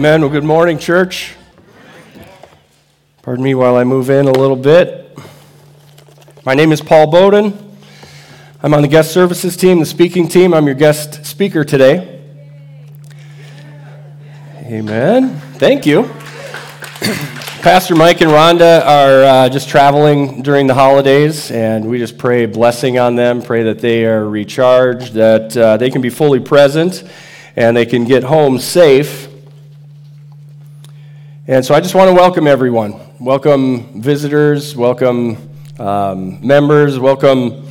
Amen. Well, good morning, church. Pardon me while I move in a little bit. My name is Paul Bowden. I'm on the guest services team, the speaking team. I'm your guest speaker today. Amen. Thank you. Pastor Mike and Rhonda are uh, just traveling during the holidays, and we just pray blessing on them. Pray that they are recharged, that uh, they can be fully present, and they can get home safe. And so I just want to welcome everyone. Welcome visitors, welcome um, members, welcome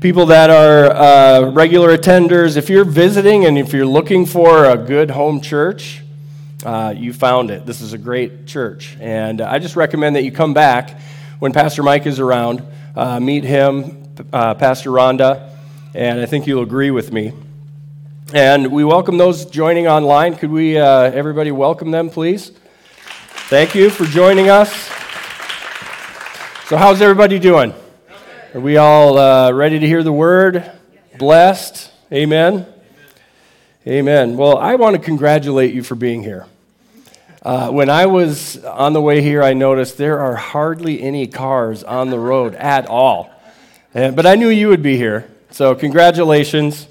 people that are uh, regular attenders. If you're visiting and if you're looking for a good home church, uh, you found it. This is a great church. And I just recommend that you come back when Pastor Mike is around, uh, meet him, uh, Pastor Rhonda, and I think you'll agree with me. And we welcome those joining online. Could we, uh, everybody, welcome them, please? Thank you for joining us. So, how's everybody doing? Are we all uh, ready to hear the word? Blessed? Amen. Amen. Well, I want to congratulate you for being here. Uh, when I was on the way here, I noticed there are hardly any cars on the road at all. And, but I knew you would be here. So, congratulations.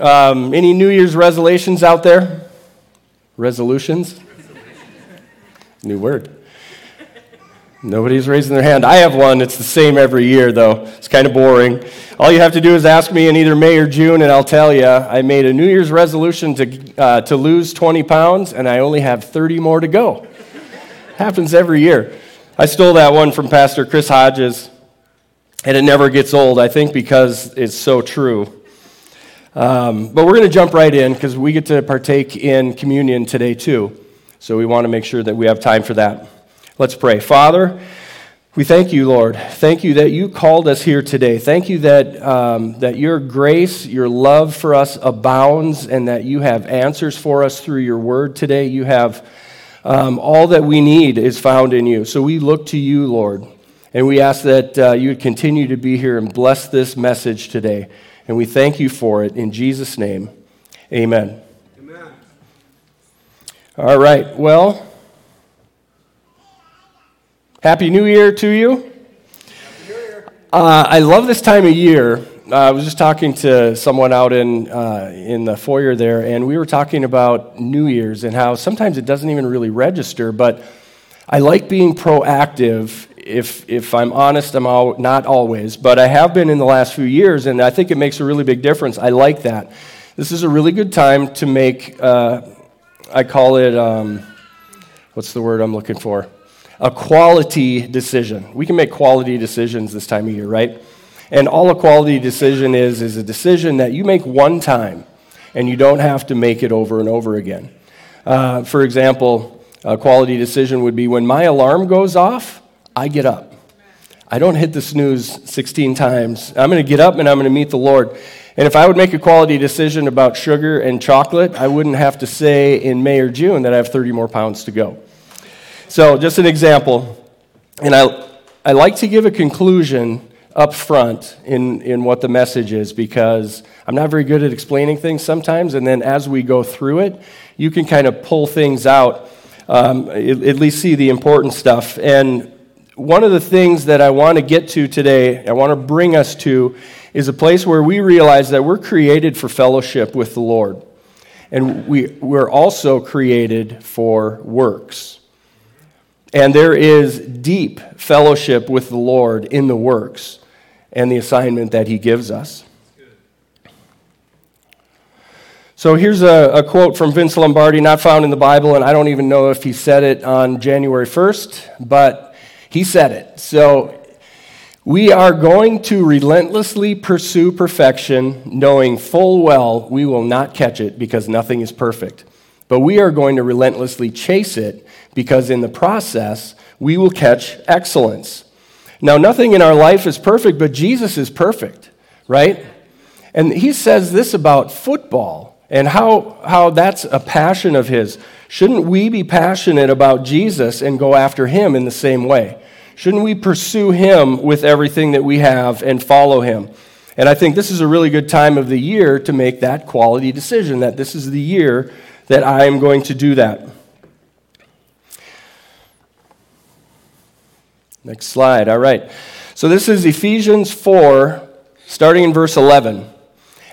Um, any New Year's resolutions out there? Resolutions? New word. Nobody's raising their hand. I have one. It's the same every year, though. It's kind of boring. All you have to do is ask me in either May or June, and I'll tell you. I made a New Year's resolution to, uh, to lose 20 pounds, and I only have 30 more to go. Happens every year. I stole that one from Pastor Chris Hodges, and it never gets old, I think, because it's so true. Um, but we're going to jump right in because we get to partake in communion today, too. So we want to make sure that we have time for that. Let's pray. Father, we thank you, Lord. Thank you that you called us here today. Thank you that, um, that your grace, your love for us abounds, and that you have answers for us through your word today. You have um, all that we need is found in you. So we look to you, Lord, and we ask that uh, you would continue to be here and bless this message today. And we thank you for it. In Jesus' name, amen. Amen. All right. Well, Happy New Year to you. Uh, I love this time of year. Uh, I was just talking to someone out in, uh, in the foyer there, and we were talking about New Year's and how sometimes it doesn't even really register, but I like being proactive. If, if I'm honest, I'm all, not always, but I have been in the last few years, and I think it makes a really big difference. I like that. This is a really good time to make, uh, I call it, um, what's the word I'm looking for? a quality decision. We can make quality decisions this time of year, right? And all a quality decision is, is a decision that you make one time and you don't have to make it over and over again. Uh, for example, a quality decision would be when my alarm goes off, I get up. I don't hit the snooze 16 times. I'm going to get up and I'm going to meet the Lord. And if I would make a quality decision about sugar and chocolate, I wouldn't have to say in May or June that I have 30 more pounds to go. So, just an example, and I, I like to give a conclusion up front in, in what the message is because I'm not very good at explaining things sometimes, and then as we go through it, you can kind of pull things out, um, at, at least see the important stuff. And one of the things that I want to get to today, I want to bring us to, is a place where we realize that we're created for fellowship with the Lord. And we, we're also created for works. And there is deep fellowship with the Lord in the works and the assignment that He gives us. So here's a, a, quote from Vince Lombardi, not found in the Bible, and I don't even know if he said it on January 1st, but he said it. So we are going to relentlessly pursue perfection, knowing full well we will not catch it because nothing is perfect. But we are going to relentlessly chase it because in the process, we will catch excellence. Now, nothing in our life is perfect, but Jesus is perfect, right? And he says this about football and how, how that's a passion of his. Shouldn't we be passionate about Jesus and go after him in the same way? Shouldn't we pursue him with everything that we have and follow him? And I think this is a really good time of the year to make that quality decision that this is the year that I am going to do that. Next slide. All right. So this is Ephesians 4, starting in verse 11.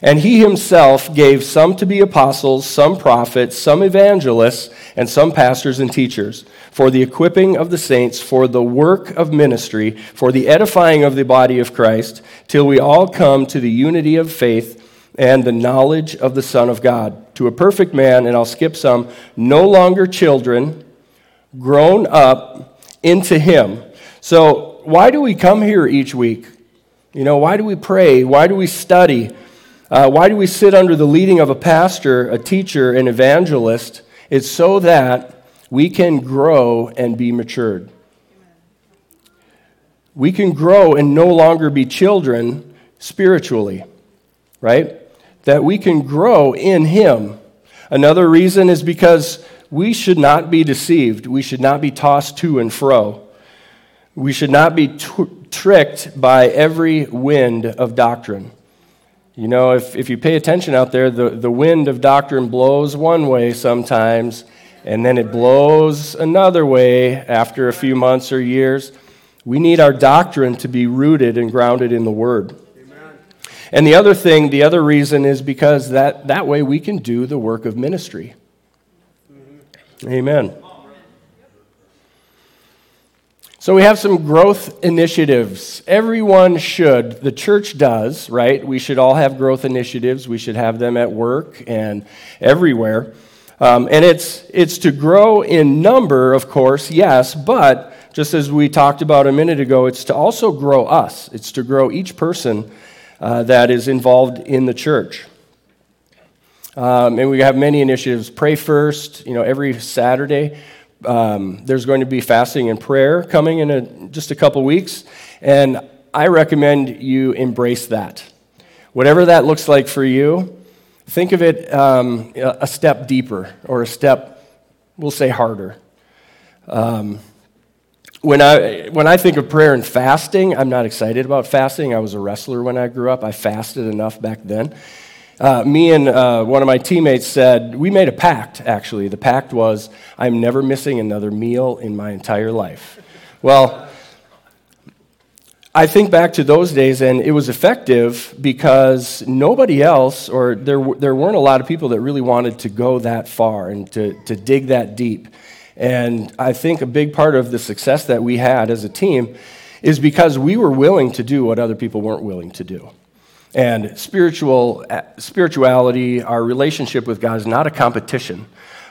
And he himself gave some to be apostles, some prophets, some evangelists, and some pastors and teachers, for the equipping of the saints, for the work of ministry, for the edifying of the body of Christ, till we all come to the unity of faith and the knowledge of the Son of God, to a perfect man, and I'll skip some, no longer children, grown up into him. So, why do we come here each week? You know, why do we pray? Why do we study? Uh, why do we sit under the leading of a pastor, a teacher, an evangelist? It's so that we can grow and be matured. We can grow and no longer be children spiritually, right? That we can grow in Him. Another reason is because we should not be deceived. We should not be tossed to and fro. We should not be t- tricked by every wind of doctrine. You know, if, if you pay attention out there, the, the wind of doctrine blows one way sometimes, and then it blows another way after a few months or years. We need our doctrine to be rooted and grounded in the Word. Amen. And the other thing, the other reason is because that, that way we can do the work of ministry. Mm-hmm. Amen. So we have some growth initiatives. Everyone should. The church does, right? We should all have growth initiatives. We should have them at work and everywhere. Um, and it's, it's to grow in number, of course, yes, but just as we talked about a minute ago, it's to also grow us. It's to grow each person uh, that is involved in the church. Um, and we have many initiatives. Pray first, you know, every Saturday um, there's going to be fasting and prayer coming in a, just a couple weeks, and I recommend you embrace that. Whatever that looks like for you, think of it um, a step deeper or a step, we'll say, harder. Um, when I, when I think of prayer and fasting, I'm not excited about fasting. I was a wrestler when I grew up. I fasted enough back then. Uh, me and uh, one of my teammates said, we made a pact, actually. The pact was, I'm never missing another meal in my entire life. Well, I think back to those days, and it was effective because nobody else, or there, there weren't a lot of people that really wanted to go that far and to, to dig that deep. And I think a big part of the success that we had as a team is because we were willing to do what other people weren't willing to do. And spiritual, spirituality, our relationship with God is not a competition.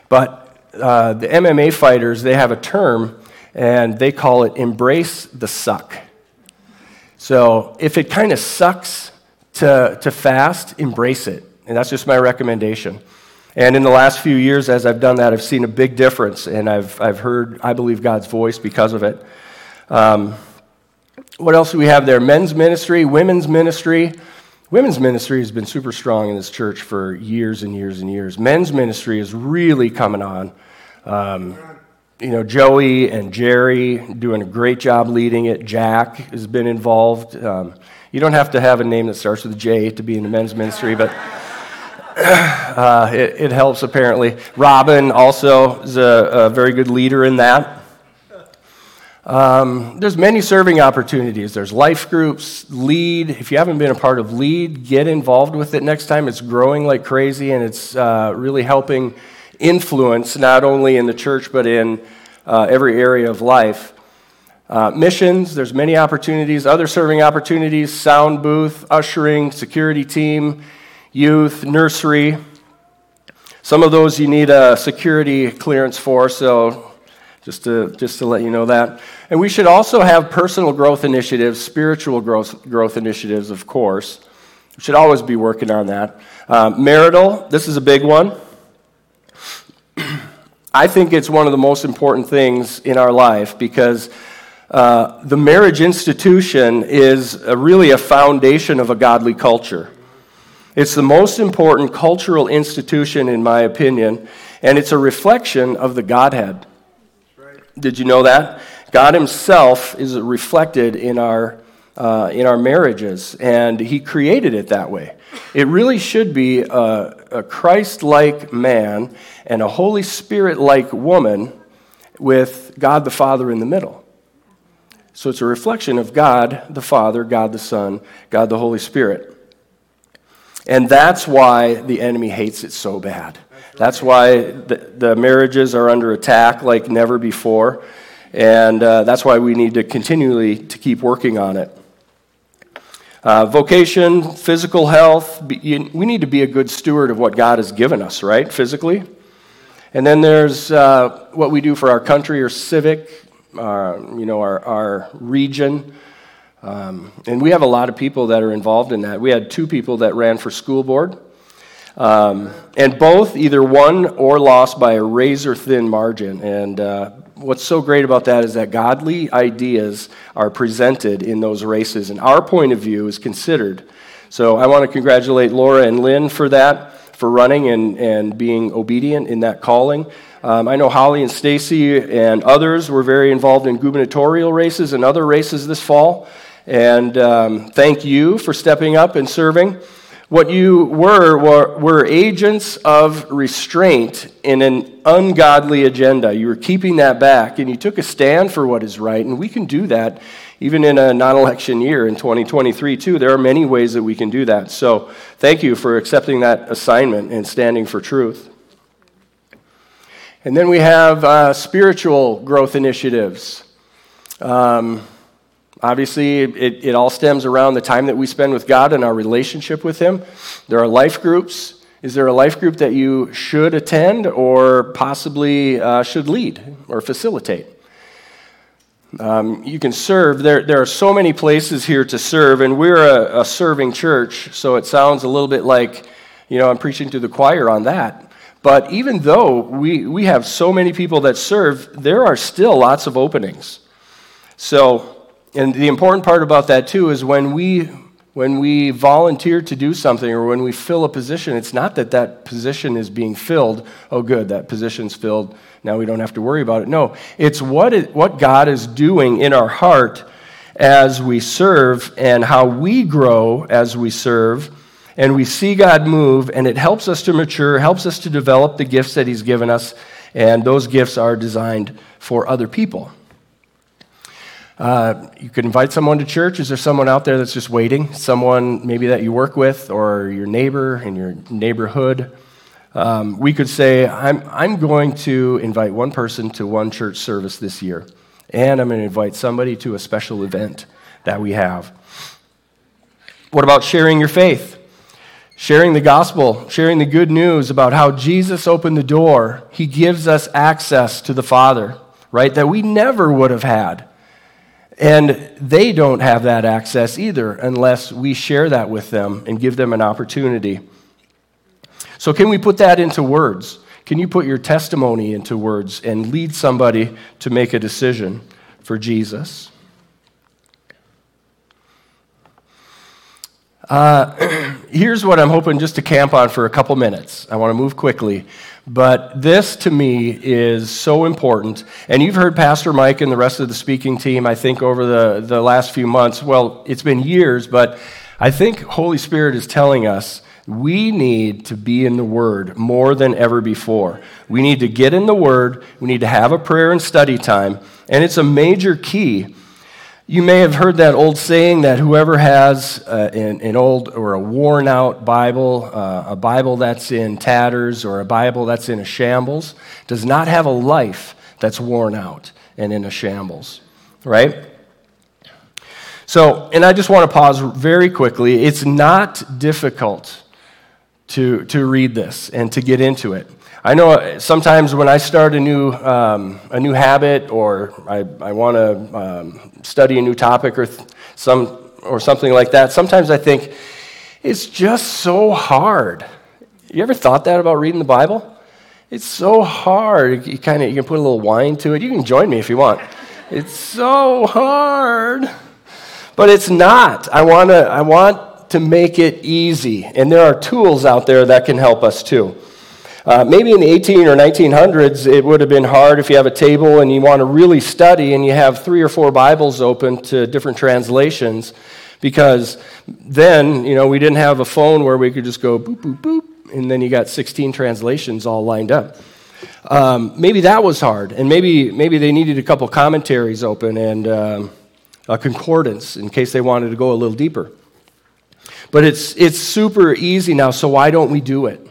But uh, the MMA fighters, they have a term, and they call it embrace the suck. So if it kind of sucks to, to fast, embrace it. And that's just my recommendation. And in the last few years, as I've done that, I've seen a big difference, and I've, I've heard, I believe, God's voice because of it. Um, what else do we have there? Men's ministry, women's ministry. Women's ministry has been super strong in this church for years and years and years. Men's ministry is really coming on. Um, you know, Joey and Jerry doing a great job leading it. Jack has been involved. Um, you don't have to have a name that starts with J to be in the men's ministry, but uh, it, it, helps apparently. Robin also is a, a very good leader in that. Um, there's many serving opportunities. There's life groups, lead. If you haven't been a part of lead, get involved with it next time. It's growing like crazy, and it's uh, really helping influence not only in the church but in uh, every area of life. Uh, missions, there's many opportunities. Other serving opportunities: sound booth, ushering, security team, youth, nursery. Some of those you need a security clearance for, so just to, just to let you know that. And we should also have personal growth initiatives, spiritual growth, growth initiatives, of course. We should always be working on that. Uh, marital, this is a big one. I think it's one of the most important things in our life because uh, the marriage institution is a, really a foundation of a godly culture. It's the most important cultural institution, in my opinion, and it's a reflection of the Godhead. Did you know that? God Himself is reflected in our, uh, in our marriages, and He created it that way. It really should be a, a Christ like man and a Holy Spirit like woman with God the Father in the middle. So it's a reflection of God the Father, God the Son, God the Holy Spirit. And that's why the enemy hates it so bad. That's why the, the marriages are under attack like never before. And uh, that's why we need to continually to keep working on it. Uh, vocation, physical health, we need to be a good steward of what God has given us, right? Physically. And then there's uh, what we do for our country or civic, uh, you know, our, our region. Um, and we have a lot of people that are involved in that. We had two people that ran for school board. Um, and both either won or lost by a razor thin margin. And uh, what's so great about that is that godly ideas are presented in those races, and our point of view is considered. So I want to congratulate Laura and Lynn for that, for running and, and being obedient in that calling. Um, I know Holly and Stacy and others were very involved in gubernatorial races and other races this fall. And um, thank you for stepping up and serving. What you were, were, were agents of restraint in an ungodly agenda. You were keeping that back, and you took a stand for what is right, and we can do that even in a non election year in 2023, too. There are many ways that we can do that. So thank you for accepting that assignment and standing for truth. And then we have uh, spiritual growth initiatives. Um, Obviously, it, it all stems around the time that we spend with God and our relationship with Him. There are life groups. Is there a life group that you should attend or possibly uh, should lead or facilitate? Um, you can serve. There, there are so many places here to serve, and we're a, a serving church, so it sounds a little bit like, you know, I'm preaching to the choir on that. But even though we, we have so many people that serve, there are still lots of openings. So, and the important part about that too is when we when we volunteer to do something or when we fill a position, it's not that that position is being filled. Oh, good, that position's filled. Now we don't have to worry about it. No, it's what, it, what God is doing in our heart as we serve and how we grow as we serve. And we see God move, and it helps us to mature, helps us to develop the gifts that He's given us. And those gifts are designed for other people. Uh, you could invite someone to church. Is there someone out there that's just waiting? Someone maybe that you work with or your neighbor in your neighborhood? Um, we could say, I'm, I'm going to invite one person to one church service this year, and I'm going to invite somebody to a special event that we have. What about sharing your faith? Sharing the gospel, sharing the good news about how Jesus opened the door. He gives us access to the Father, right? That we never would have had. And they don't have that access either unless we share that with them and give them an opportunity. So, can we put that into words? Can you put your testimony into words and lead somebody to make a decision for Jesus? Uh, here's what I'm hoping just to camp on for a couple minutes. I want to move quickly. But this to me is so important. And you've heard Pastor Mike and the rest of the speaking team, I think, over the, the last few months. Well, it's been years, but I think Holy Spirit is telling us we need to be in the Word more than ever before. We need to get in the Word, we need to have a prayer and study time, and it's a major key you may have heard that old saying that whoever has uh, an, an, old or a worn out Bible, uh, a Bible that's in tatters or a Bible that's in a shambles, does not have a life that's worn out and in a shambles, right? So, and I just want to pause very quickly. It's not difficult to, to read this and to get into it. I know sometimes when I start a new, um, a new habit or I, I want to um, study a new topic or, th- some, or something like that, sometimes I think it's just so hard. You ever thought that about reading the Bible? It's so hard. You kind of you can put a little whine to it. You can join me if you want. It's so hard. But it's not. I want to I want to make it easy. And there are tools out there that can help us too. Uh, maybe in the 18 or 1900s, it would have been hard if you have a table and you want to really study and you have three or four Bibles open to different translations, because then, you know, we didn't have a phone where we could just go boop, boop, boop, and then you got 16 translations all lined up. Um, maybe that was hard, and maybe, maybe they needed a couple commentaries open, and um, a concordance in case they wanted to go a little deeper. But it's, it's super easy now, so why don't we do it?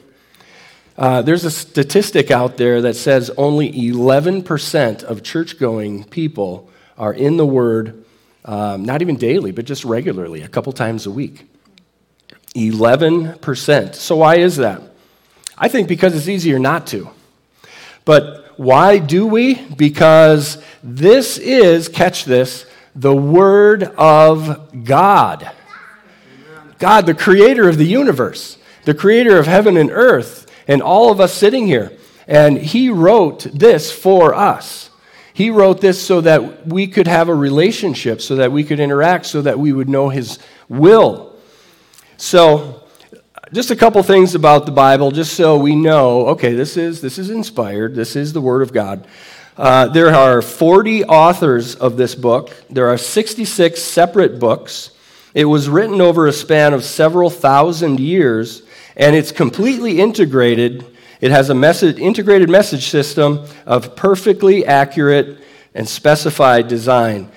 Uh, there's a statistic out there that says only 11% of church going people are in the Word, um, not even daily, but just regularly, a couple times a week. 11%. So, why is that? I think because it's easier not to. But why do we? Because this is, catch this, the Word of God. God, the creator of the universe, the creator of heaven and earth, and all of us sitting here. And He wrote this for us. He wrote this so that we could have a relationship, so that we could interact, so that we would know His will. So, just a couple things about the Bible, just so we know. Okay, this is this is inspired. This is the Word of God. Uh, there are 40 authors of this book. There are 66 separate books. It was written over a span of several thousand years, and it's completely integrated. It has a message, integrated message system of perfectly accurate and specified design.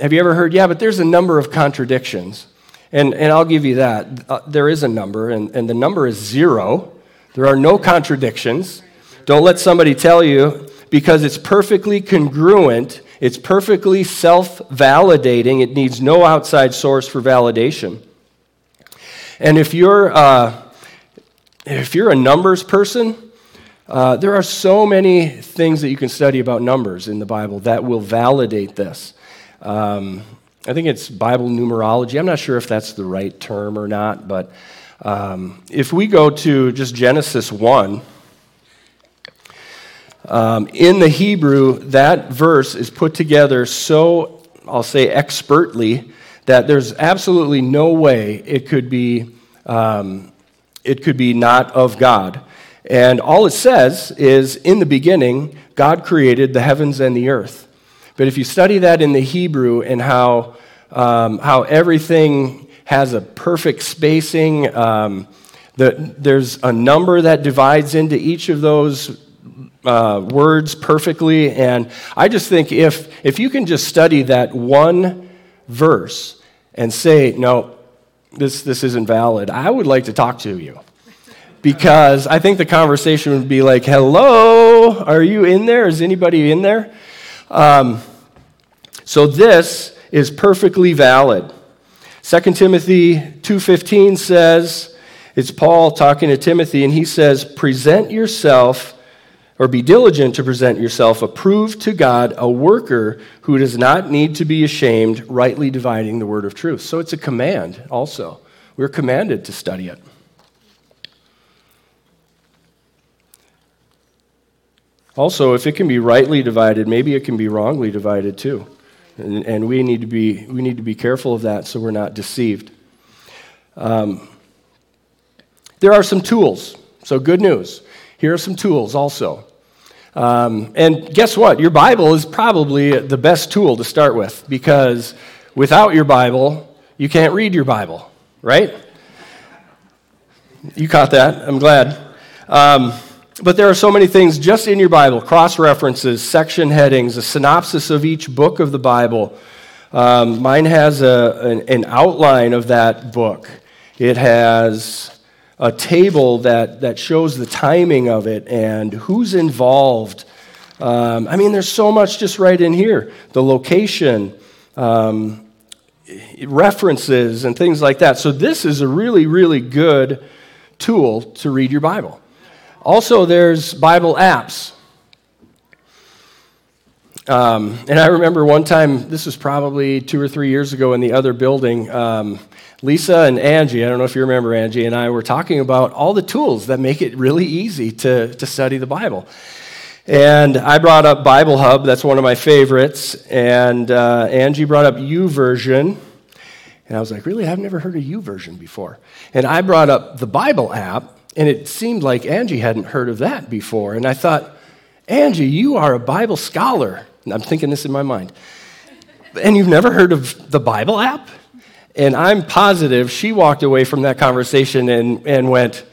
Have you ever heard, yeah, but there's a number of contradictions? And, and I'll give you that. Uh, there is a number, and, and the number is zero. There are no contradictions. Don't let somebody tell you because it's perfectly congruent, it's perfectly self validating, it needs no outside source for validation. And if you're, uh, if you're a numbers person, uh, there are so many things that you can study about numbers in the Bible that will validate this. Um, I think it's Bible numerology. I'm not sure if that's the right term or not, but um, if we go to just Genesis 1, um, in the Hebrew, that verse is put together so, I'll say, expertly that there's absolutely no way it could be, um, it could be not of God. And all it says is, in the beginning, God created the heavens and the earth. But if you study that in the Hebrew and how, um, how everything has a perfect spacing, um, the, there's a number that divides into each of those uh, words perfectly. And I just think if, if you can just study that one verse and say, no, this, this isn't valid, I would like to talk to you. Because I think the conversation would be like, hello, are you in there? Is anybody in there? Um, so this is perfectly valid. 2 Timothy 2:15 says, it's Paul talking to Timothy and he says, "Present yourself or be diligent to present yourself approved to God, a worker who does not need to be ashamed, rightly dividing the word of truth." So it's a command also. We're commanded to study it. Also, if it can be rightly divided, maybe it can be wrongly divided too. And, and we, need to be, we need to be careful of that so we're not deceived. Um, there are some tools. So, good news. Here are some tools also. Um, and guess what? Your Bible is probably the best tool to start with because without your Bible, you can't read your Bible, right? You caught that. I'm glad. Um, but there are so many things just in your Bible cross references, section headings, a synopsis of each book of the Bible. Um, mine has a, an, an, outline of that book, it has a table that, that shows the timing of it and who's involved. Um, I mean, there's so much just right in here the location. Um, references and things like that. So, this is a really, really good tool to read your Bible. Also, there's Bible apps. Um, and I remember one time, this was probably two or three years ago in the other building, um, Lisa and Angie, I don't know if you remember Angie, and I were talking about all the tools that make it really easy to, to study the Bible. And I brought up Bible Hub, that's one of my favorites, and uh, Angie brought up YouVersion. And I was like, really? I've never heard of YouVersion before. And I brought up the Bible app, and it seemed like Angie hadn't heard of that before. And I thought, Angie, you are a Bible scholar. I'm thinking this in my mind. And you've never heard of the Bible app? And I'm positive she walked away from that conversation and, and went,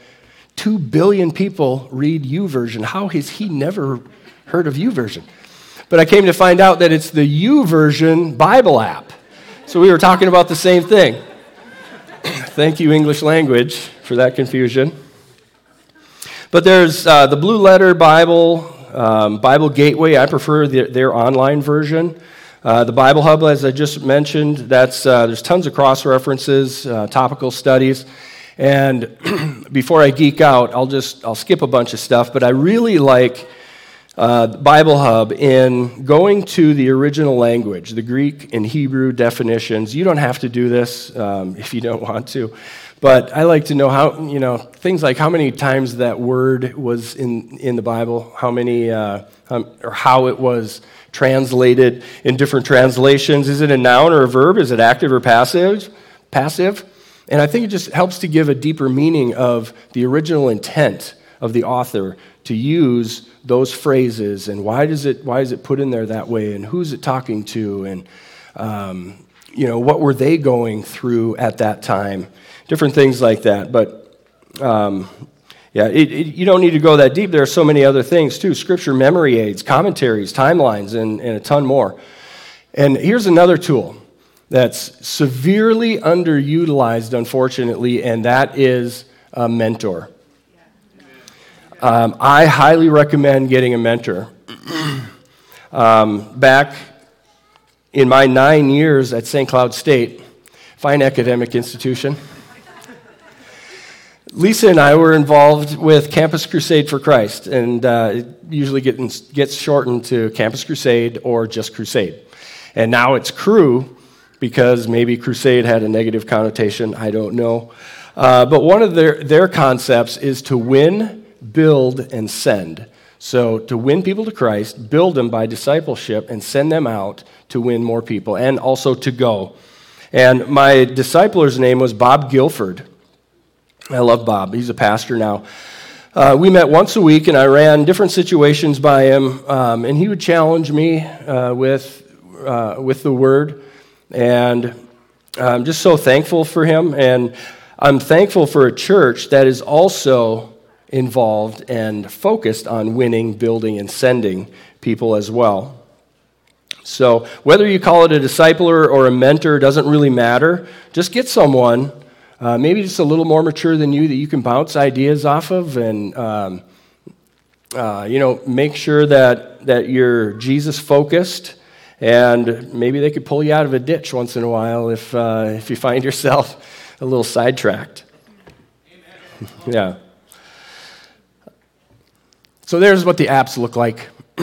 Two billion people read YouVersion. How has he never heard of YouVersion? But I came to find out that it's the YouVersion Bible app. So we were talking about the same thing. Thank you, English language, for that confusion. But there's uh, the Blue Letter Bible, um, Bible Gateway. I prefer the, their online version. Uh, the Bible Hub, as I just mentioned, that's, uh, there's tons of cross references, uh, topical studies. And before I geek out, I'll just I'll skip a bunch of stuff, but I really like uh, Bible Hub in going to the original language, the Greek and Hebrew definitions. You don't have to do this um, if you don't want to, but I like to know how you know things like how many times that word was in in the Bible, how many uh, um, or how it was translated in different translations. Is it a noun or a verb? Is it active or passive? Passive. And I think it just helps to give a deeper meaning of the original intent of the author to use those phrases and why does it why is it put in there that way and who's it talking to and um, you know what were they going through at that time different things like that but um, yeah, it, it, you don't need to go that deep. There are so many other things too scripture memory aids, commentaries, timelines, and, and a ton more. And here's another tool that's severely underutilized, unfortunately, and that is a mentor. Um, I highly recommend getting a mentor. um, back in my nine years at St. Cloud State, fine academic institution. Lisa and I were involved with Campus Crusade for Christ, and uh, it usually gets, shortened to Campus Crusade or just Crusade. And now it's Cru because maybe Crusade had a negative connotation, I don't know. Uh, but one of their, their concepts is to win, build, and send. So to win people to Christ, build them by discipleship, and send them out to win more people, and also to go. And my discipler's name was Bob Guilford. I love Bob. He's a pastor now. Uh, we met once a week, and I ran different situations by him, um, and he would challenge me uh, with, uh, with the word. And I'm just so thankful for him. And I'm thankful for a church that is also involved and focused on winning, building, and sending people as well. So, whether you call it a discipler or a mentor doesn't really matter. Just get someone uh, maybe just a little more mature than you that you can bounce ideas off of and um, uh, you know make sure that that you're jesus focused and maybe they could pull you out of a ditch once in a while if uh, if you find yourself a little sidetracked. Yeah. So there's what the apps look like.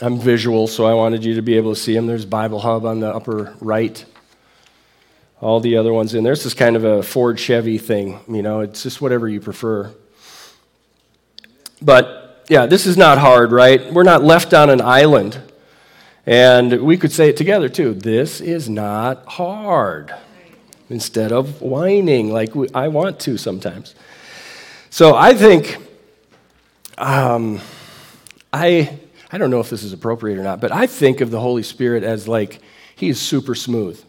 I'm visual so i wanted you to be able to see them there's bible hub on the upper right all the other ones in there. This is kind of a Ford Chevy thing, you know, it's just whatever you prefer. But yeah, this is not hard, right? We're not left on an island. And we could say it together too. This is not hard. Instead of whining like we, I want to sometimes. So I think, um, I, I don't know if this is appropriate or not, but I think of the Holy Spirit as like, he is super smooth.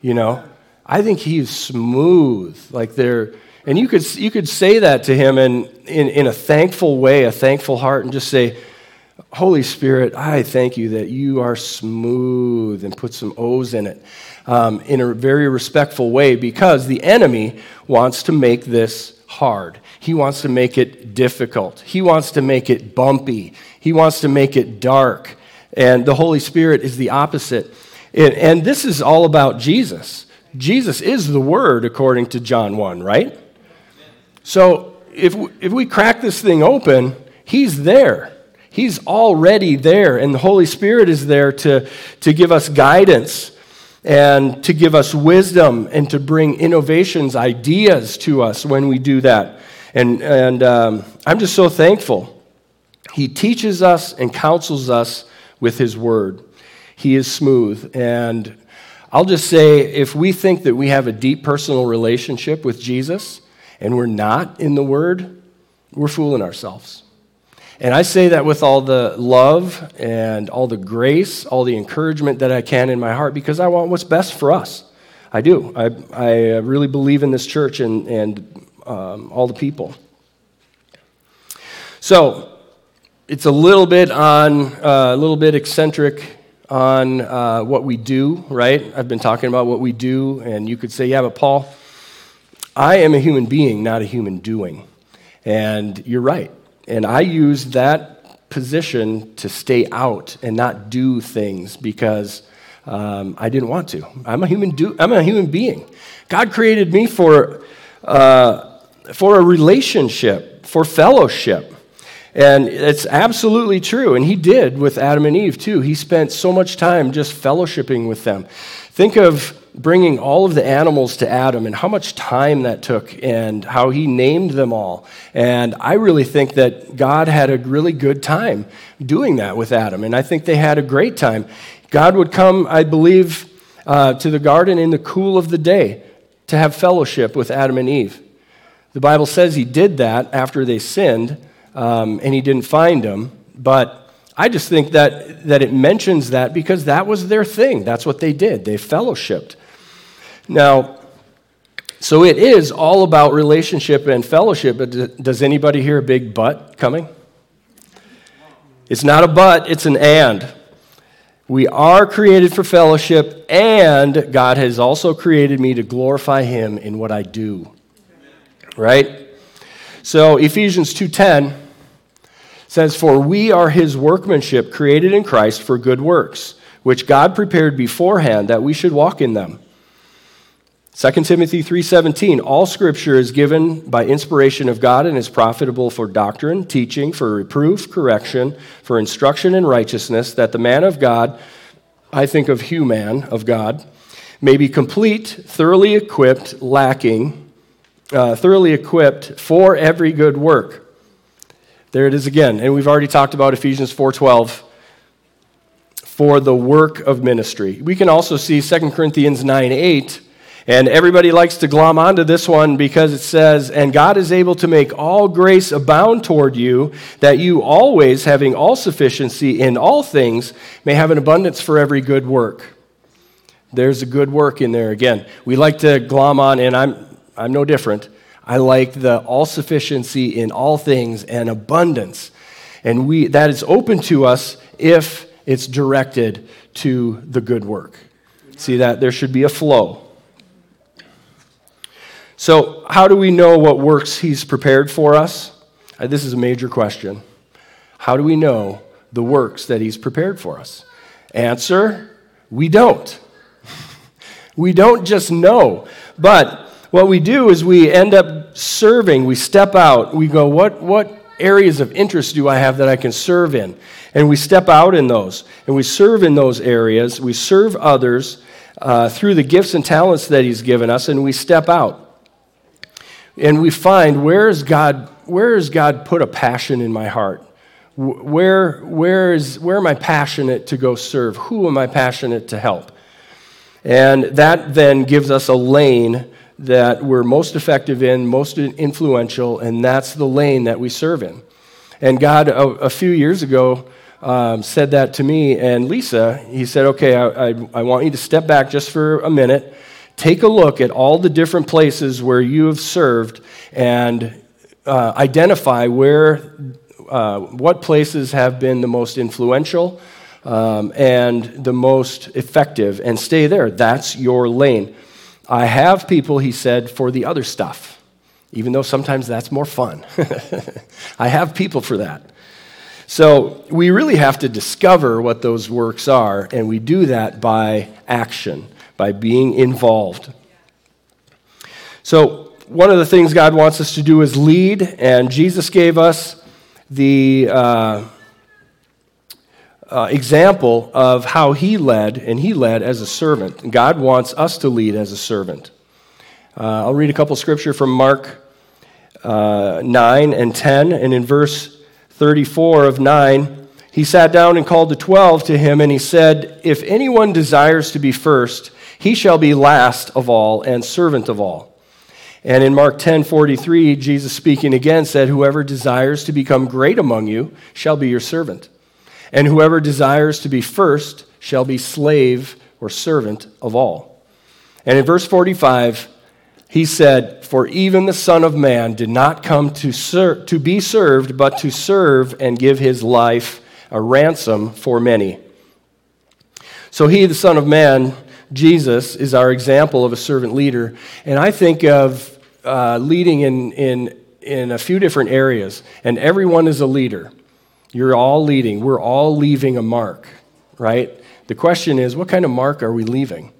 You know, I think he's smooth. Like there, and you could you could say that to him in, in in a thankful way, a thankful heart, and just say, Holy Spirit, I thank you that you are smooth, and put some O's in it. Um, in a very respectful way because the enemy wants to make this hard. He wants to make it difficult. He wants to make it bumpy. He wants to make it dark. And the Holy Spirit is the opposite. And this is all about Jesus. Jesus is the Word, according to John 1, right? So if we, if we crack this thing open, He's there. He's already there, and the Holy Spirit is there to, to give us guidance and to give us wisdom and to bring innovations, ideas to us when we do that. And, and um, I'm just so thankful. He teaches us and counsels us with His Word. He is smooth. And I'll just say if we think that we have a deep personal relationship with Jesus and we're not in the Word, we're fooling ourselves. And I say that with all the love and all the grace, all the encouragement that I can in my heart because I want what's best for us. I do. I, I really believe in this church and, and um, all the people. So, it's a little bit on, uh, a little bit eccentric on uh, what we do, right? I've been talking about what we do, and you could say, yeah, but Paul, I am a human being, not a human doing. And you're right. And I use that position to stay out and not do things because um, I didn't want to. I'm a human. Do- I'm a human being. God created me for uh, for a relationship, for fellowship. And it's absolutely true. And he did with Adam and Eve, too. He spent so much time just fellowshipping with them. Think of bringing all of the animals to Adam and how much time that took and how he named them all. And I really think that God had a really good time doing that with Adam. And I think they had a great time. God would come, I believe, uh, to the garden in the cool of the day to have fellowship with Adam and Eve. The Bible says he did that after they sinned um, and he didn't find them. But I just think that, that it mentions that because that was their thing. That's what they did. They fellowshipped. Now, so it is all about relationship and fellowship, but does anybody hear a big but coming? It's not a but, it's an and. We are created for fellowship, and God has also created me to glorify Him in what I do. Right? So Ephesians 2:10 says for we are his workmanship created in Christ for good works which God prepared beforehand that we should walk in them. 2 Timothy 3:17 All scripture is given by inspiration of God and is profitable for doctrine, teaching, for reproof, correction, for instruction in righteousness that the man of God I think of human of God may be complete, thoroughly equipped, lacking uh, thoroughly equipped for every good work. There it is again. And we've already talked about Ephesians 4:12 for the work of ministry. We can also see 2 Corinthians 9:8 and everybody likes to glom onto this one because it says, And God is able to make all grace abound toward you, that you always, having all sufficiency in all things, may have an abundance for every good work. There's a good work in there again. We like to glom on, and I'm, I'm no different. I like the all sufficiency in all things and abundance. And we, that is open to us if it's directed to the good work. See that? There should be a flow. So, how do we know what works He's prepared for us? Uh, this is a major question. How do we know the works that He's prepared for us? Answer we don't. we don't just know. But what we do is we end up serving, we step out, we go, what, what areas of interest do I have that I can serve in? And we step out in those, and we serve in those areas, we serve others uh, through the gifts and talents that He's given us, and we step out. And we find where is God, where has God put a passion in my heart? Where, where, is, where am I passionate to go serve? Who am I passionate to help? And that then gives us a lane that we're most effective in, most influential, and that's the lane that we serve in. And God, a, a few years ago, um, said that to me and Lisa. He said, Okay, I, I, I want you to step back just for a minute, take a look at all the different places where you have served, and uh, identify where, uh, what places have been the most influential. Um, and the most effective, and stay there. That's your lane. I have people, he said, for the other stuff, even though sometimes that's more fun. I have people for that. So we really have to discover what those works are, and we do that by action, by being involved. So, one of the things God wants us to do is lead, and Jesus gave us the. Uh, uh, example of how he led, and he led as a servant. God wants us to lead as a servant. Uh, I'll read a couple scripture from Mark uh, 9 and 10, and in verse 34 of 9, he sat down and called the twelve to him, and he said, If anyone desires to be first, he shall be last of all and servant of all. And in Mark 10 43, Jesus speaking again said, Whoever desires to become great among you shall be your servant. And whoever desires to be first shall be slave or servant of all. And in verse 45, he said, For even the Son of Man did not come to, ser- to be served, but to serve and give his life a ransom for many. So he, the Son of Man, Jesus, is our example of a servant leader. And I think of uh, leading in, in, in a few different areas, and everyone is a leader. You're all leading, we're all leaving a mark, right? The question is, what kind of mark are we leaving?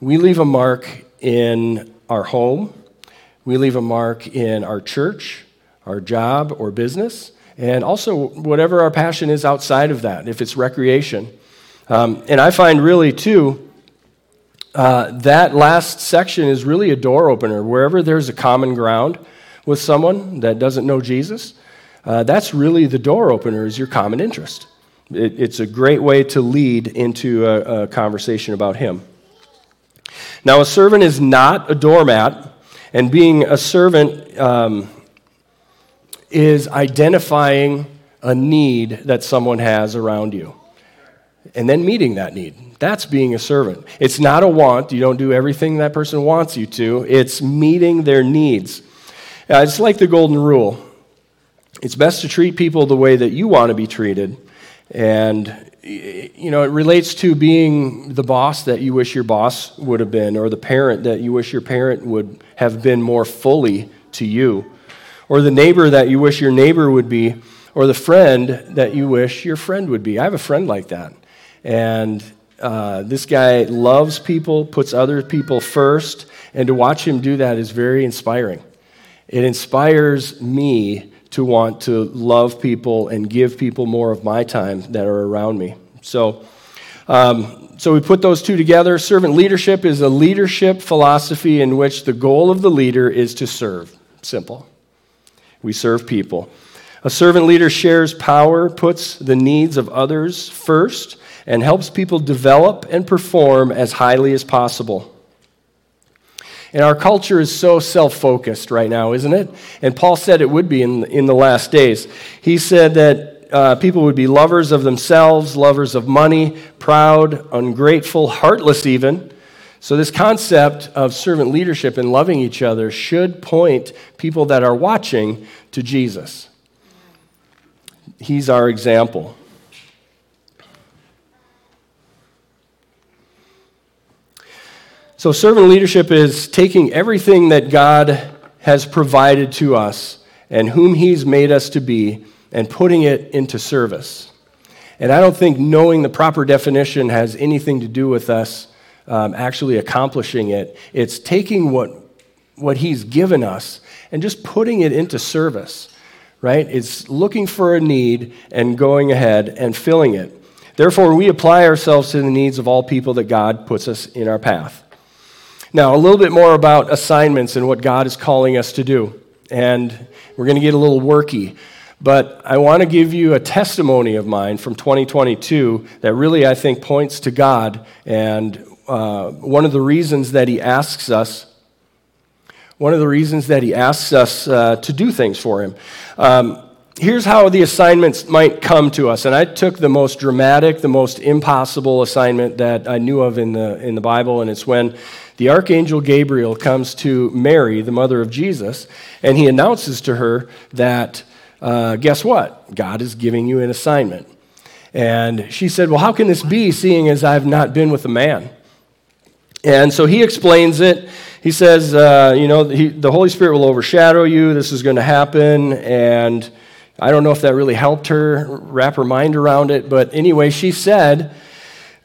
We leave a mark in our home, we leave a mark in our church, our job or business, and also whatever our passion is outside of that, if it's recreation. Um, and I find really, too, uh, that last section is really a door opener. Wherever there's a common ground with someone that doesn't know Jesus, uh, that's really the door opener, is your common interest. It, it's a great way to lead into a, a conversation about Him. Now, a servant is not a doormat, and being a servant um, is identifying a need that someone has around you and then meeting that need. That's being a servant. It's not a want. You don't do everything that person wants you to, it's meeting their needs. Uh, it's like the golden rule it's best to treat people the way that you want to be treated. And you know, it relates to being the boss that you wish your boss would have been, or the parent that you wish your parent would have been more fully to you, or the neighbor that you wish your neighbor would be, or the friend that you wish your friend would be. I have a friend like that. And uh, this guy loves people, puts other people first, and to watch him do that is very inspiring. It inspires me to want to love people and give people more of my time that are around me. So, um, so we put those two together. Servant leadership is a leadership philosophy in which the goal of the leader is to serve. Simple. We serve people. A servant leader shares power, puts the needs of others first, and helps people develop and perform as highly as possible. And our culture is so self focused right now, isn't it? And Paul said it would be in, in the last days. He said that uh, people would be lovers of themselves, lovers of money, proud, ungrateful, heartless, even. So, this concept of servant leadership and loving each other should point people that are watching to Jesus. He's our example. So, servant leadership is taking everything that God has provided to us and whom He's made us to be and putting it into service. And I don't think knowing the proper definition has anything to do with us um, actually accomplishing it. It's taking what, what He's given us and just putting it into service, right? It's looking for a need and going ahead and filling it. Therefore, we apply ourselves to the needs of all people that God puts us in our path. Now, a little bit more about assignments and what God is calling us to do. And we're going to get a little worky. But I want to give you a testimony of mine from 2022 that really, I think, points to God. And uh, one of the reasons that He asks us, one of the reasons that He asks us uh, to do things for Him. Um, here's how the assignments might come to us. And I took the most dramatic, the most impossible assignment that I knew of in the, in the Bible, and it's when the archangel Gabriel comes to Mary, the mother of Jesus, and he announces to her that, uh, guess what? God is giving you an assignment. And she said, Well, how can this be, seeing as I've not been with a man? And so he explains it. He says, uh, You know, he, the Holy Spirit will overshadow you. This is going to happen. And I don't know if that really helped her wrap her mind around it. But anyway, she said,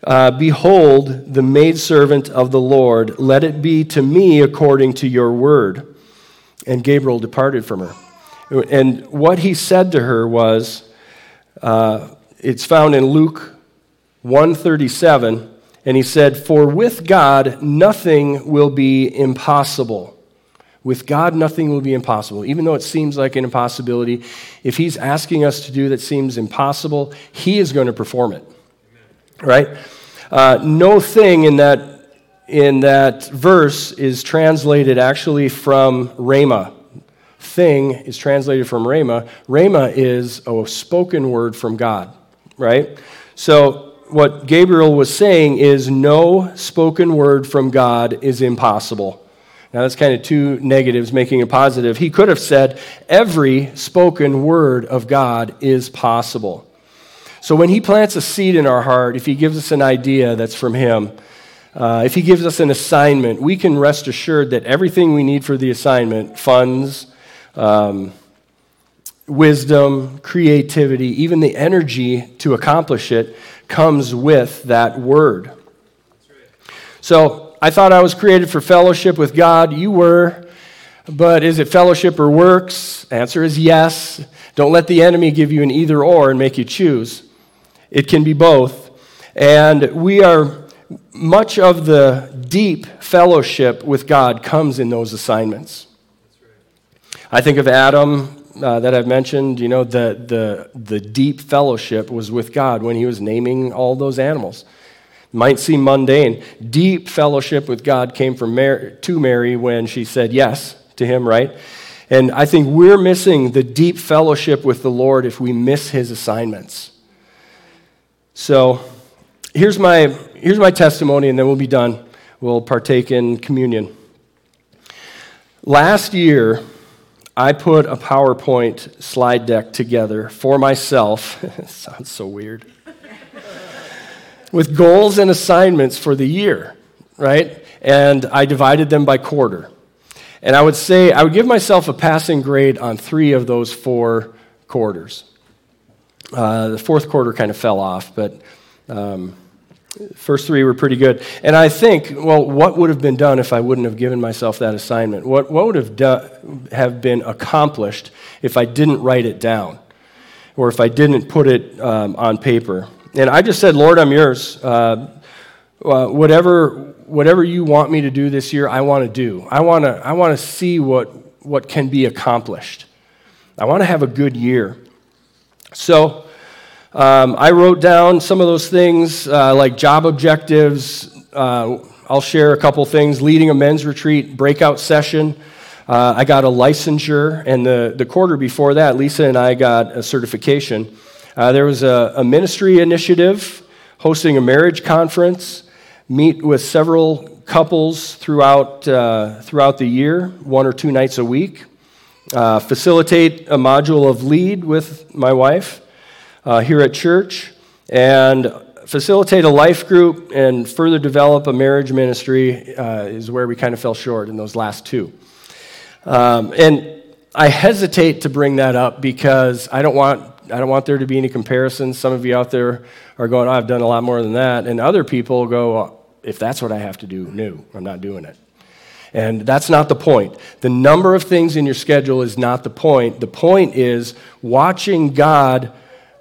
uh, Behold, the maidservant of the Lord, let it be to me according to your word. And Gabriel departed from her. And what he said to her was, uh, it's found in Luke 137, and he said, For with God nothing will be impossible. With God, nothing will be impossible. Even though it seems like an impossibility, if He's asking us to do that seems impossible, He is going to perform it right? Uh, no thing in that, in that verse is translated actually from Rhema. Thing is translated from Rhema. Rhema is a spoken word from God, right? So, what Gabriel was saying is no spoken word from God is impossible. Now, that's kind of two negatives making a positive. He could have said, every spoken word of God is possible. So when he plants a seed in our heart, if he gives us an idea that's from him, uh, if he gives us an assignment, we can rest assured that everything we need for the assignment funds, um, wisdom, creativity, even the energy to accomplish it comes with that word. So I thought I was created for fellowship with God. You were. But is it fellowship or works? Answer is yes. Don't let the enemy give you an either or and make you choose. It can be both. And we are much of the deep fellowship with God comes in those assignments. I think of Adam uh, that I've mentioned, you know, the, the, the deep fellowship was with God when he was naming all those animals. Might seem mundane. Deep fellowship with God came from Mary, to Mary when she said yes to him, right? And I think we're missing the deep fellowship with the Lord if we miss his assignments. So here's my, here's my testimony, and then we'll be done. We'll partake in communion. Last year, I put a PowerPoint slide deck together for myself. sounds so weird. with goals and assignments for the year, right? And I divided them by quarter. And I would say, I would give myself a passing grade on three of those four quarters. Uh, the fourth quarter kind of fell off, but um, First three were pretty good. And I think, well, what would have been done if I wouldn't have given myself that assignment? What, what would have, done, have been accomplished if I didn't write it down or if I didn't put it um, on paper? And I just said, Lord, I'm yours. Uh, uh, whatever, whatever you want me to do this year, I want to do. I want to I wanna see what, what can be accomplished. I want to have a good year. So, um, I wrote down some of those things uh, like job objectives. Uh, I'll share a couple things leading a men's retreat, breakout session. Uh, I got a licensure, and the, the quarter before that, Lisa and I got a certification. Uh, there was a, a ministry initiative hosting a marriage conference, meet with several couples throughout, uh, throughout the year, one or two nights a week, uh, facilitate a module of lead with my wife uh, here at church and facilitate a life group and further develop a marriage ministry uh, is where we kind of fell short in those last two. Um, and I hesitate to bring that up because I don't want I don't want there to be any comparisons. Some of you out there are going, oh, I've done a lot more than that. And other people go, if that's what I have to do, no, I'm not doing it. And that's not the point. The number of things in your schedule is not the point. The point is watching God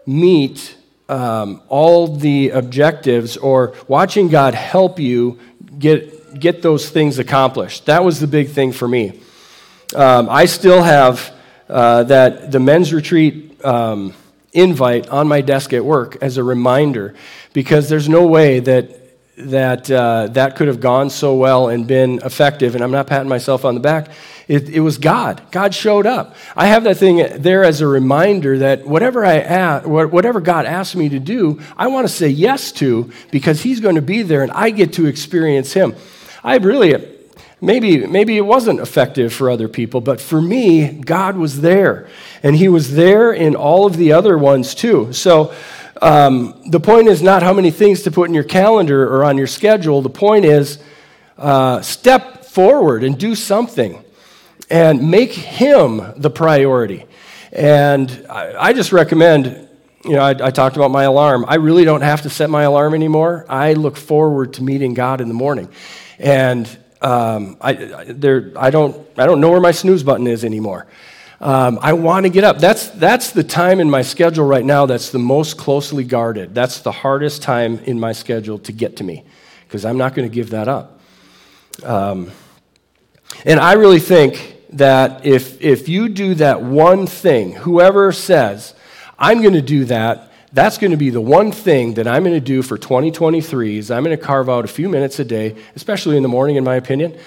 meet um, all the objectives or watching God help you get, get those things accomplished. That was the big thing for me. Um, I still have uh, that the men's retreat um, invite on my desk at work as a reminder because there's no way that that uh, that could have gone so well and been effective. And I'm not patting myself on the back. It, it, was God. God showed up. I have that thing there as a reminder that whatever I ask, whatever God asks me to do, I want to say yes to because He's going to be there and I get to experience Him. I really. Maybe, maybe it wasn't effective for other people, but for me, God was there. And He was there in all of the other ones too. So, um, the point is not how many things to put in your calendar or on your schedule. The point is uh, step forward and do something and make Him the priority. And I, I just recommend, you know, I, I, talked about my alarm. I really don't have to set my alarm anymore. I look forward to meeting God in the morning. And um, I, there, I, don't, I don't know where my snooze button is anymore. Um, I want to get up. That's, that's the time in my schedule right now that's the most closely guarded. That's the hardest time in my schedule to get to me because I'm not going to give that up. Um, and I really think that if, if you do that one thing, whoever says, I'm going to do that, that's going to be the one thing that I'm going to do for 2023 is I'm going to carve out a few minutes a day, especially in the morning, in my opinion,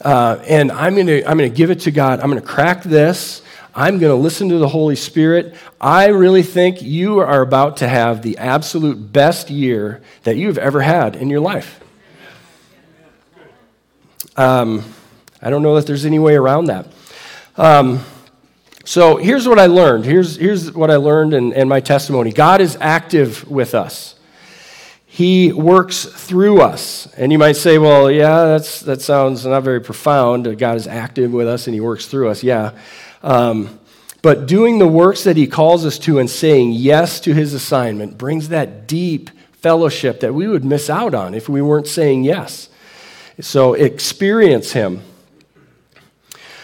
uh, and I'm going to I'm going to give it to God. I'm going to crack this. I'm going to listen to the Holy Spirit. I really think you are about to have the absolute best year that you've ever had in your life. Um, I don't know that there's any way around that. Um, so here's what I learned. Here's, here's what I learned and, and my testimony God is active with us. He works through us. And you might say, well, yeah, that's, that sounds not very profound. God is active with us and He works through us. Yeah. Um, but doing the works that He calls us to and saying yes to His assignment brings that deep fellowship that we would miss out on if we weren't saying yes. So experience Him.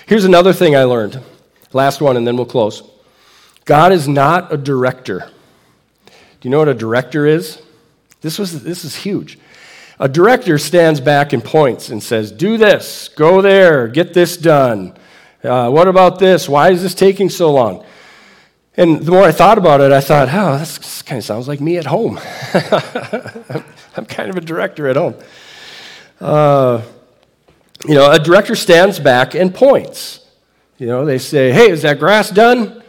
Here's another thing I learned. Last one, and then we'll close. God is not a director. Do you know what a director is? This, was, this is huge. A director stands back and points and says, Do this, go there, get this done. Uh, what about this? Why is this taking so long? And the more I thought about it, I thought, oh, this kind of sounds like me at home. I'm kind of a director at home. Uh, you know, a director stands back and points. You know, they say, hey, is that grass done?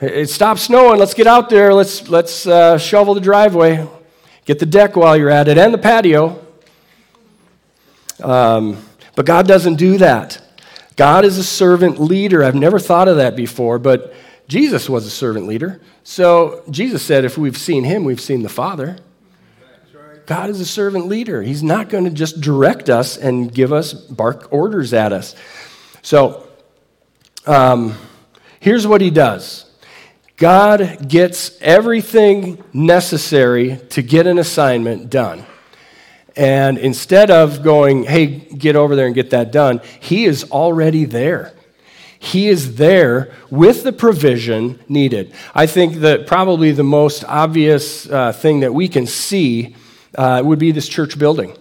It stopped snowing. Let's get out there. Let's, let's uh, shovel the driveway. Get the deck while you're at it and the patio. Um, but God doesn't do that. God is a servant leader. I've never thought of that before, but Jesus was a servant leader. So Jesus said, if we've seen him, we've seen the Father. God is a servant leader. He's not going to just direct us and give us bark orders at us. So um, here's what he does God gets everything necessary to get an assignment done. And instead of going, hey, get over there and get that done, he is already there. He is there with the provision needed. I think that probably the most obvious uh, thing that we can see uh, would be this church building,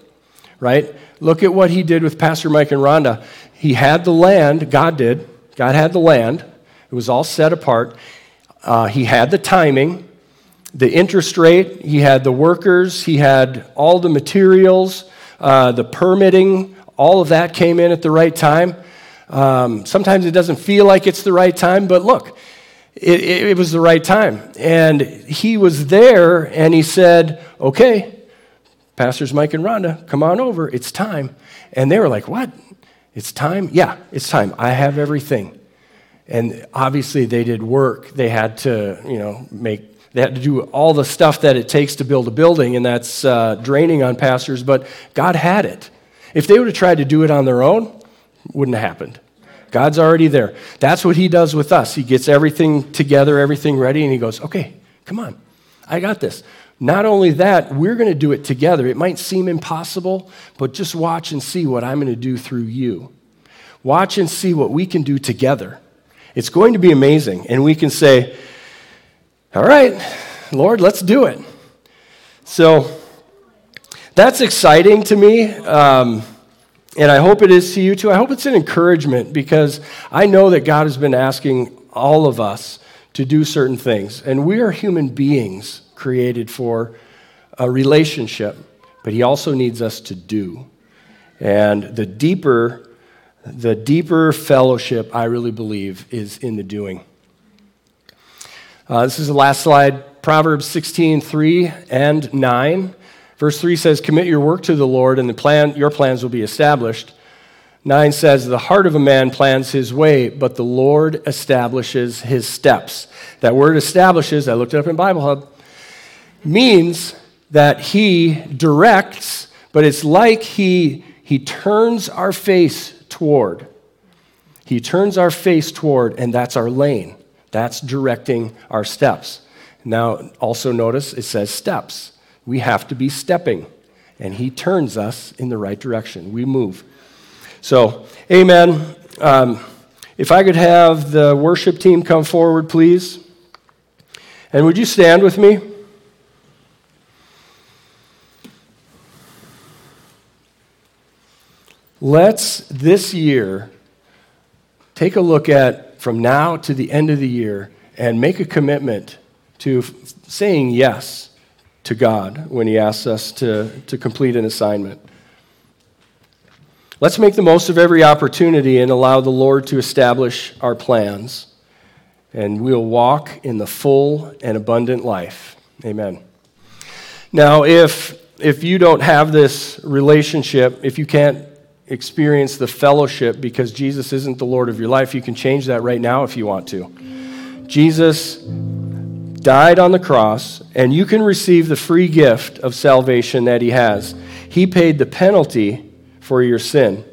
right? Look at what he did with Pastor Mike and Rhonda. He had the land, God did. God had the land, it was all set apart. Uh, he had the timing, the interest rate, he had the workers, he had all the materials, uh, the permitting, all of that came in at the right time. Um, sometimes it doesn't feel like it's the right time, but look, it, it, it was the right time. And he was there and he said, Okay, Pastors Mike and Rhonda, come on over. It's time. And they were like, What? It's time? Yeah, it's time. I have everything. And obviously, they did work. They had to, you know, make, they had to do all the stuff that it takes to build a building, and that's uh, draining on pastors, but God had it. If they would have tried to do it on their own, wouldn't have happened. God's already there. That's what He does with us. He gets everything together, everything ready, and He goes, okay, come on, I got this. Not only that, we're going to do it together. It might seem impossible, but just watch and see what I'm going to do through you. Watch and see what we can do together. It's going to be amazing. And we can say, all right, Lord, let's do it. So that's exciting to me. Um, and I hope it is to you too. I hope it's an encouragement because I know that God has been asking all of us to do certain things. And we are human beings created for a relationship, but He also needs us to do. And the deeper, the deeper fellowship, I really believe, is in the doing. Uh, this is the last slide Proverbs 16, 3 and 9. Verse 3 says, Commit your work to the Lord, and the plan, your plans will be established. 9 says, The heart of a man plans his way, but the Lord establishes his steps. That word establishes, I looked it up in Bible Hub, means that he directs, but it's like he, he turns our face toward. He turns our face toward, and that's our lane. That's directing our steps. Now, also notice it says steps we have to be stepping. And He turns us in the right direction. We move. So, amen. Um, if I could have the worship team come forward, please. And would you stand with me? Let's this year take a look at from now to the end of the year and make a commitment to saying yes to God when He asks us to, to complete an assignment. Let's make the most of every opportunity and allow the Lord to establish our plans, and we'll walk in the full and abundant life. Amen. Now, if, if you don't have this relationship, if you can't experience the fellowship because Jesus isn't the Lord of your life, you can change that right now if you want to. Jesus died on the cross, and you can receive the free gift of salvation that He has. He paid the penalty for your sin.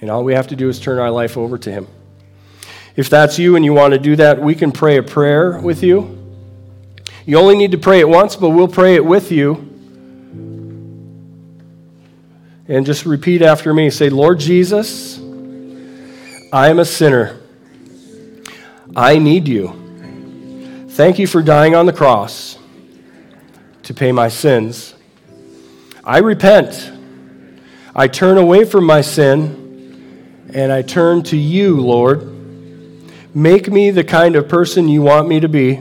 And all we have to do is turn our life over to Him. If that's you and you want to do that, we can pray a prayer with you. You only need to pray it once, but we'll pray it with you. And just repeat after me say, Lord Jesus, I am a sinner. I need you. Thank you for dying on the cross to pay my sins. I repent. I turn away from my sin and I turn to you, Lord. Make me the kind of person you want me to be.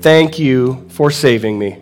Thank you for saving me.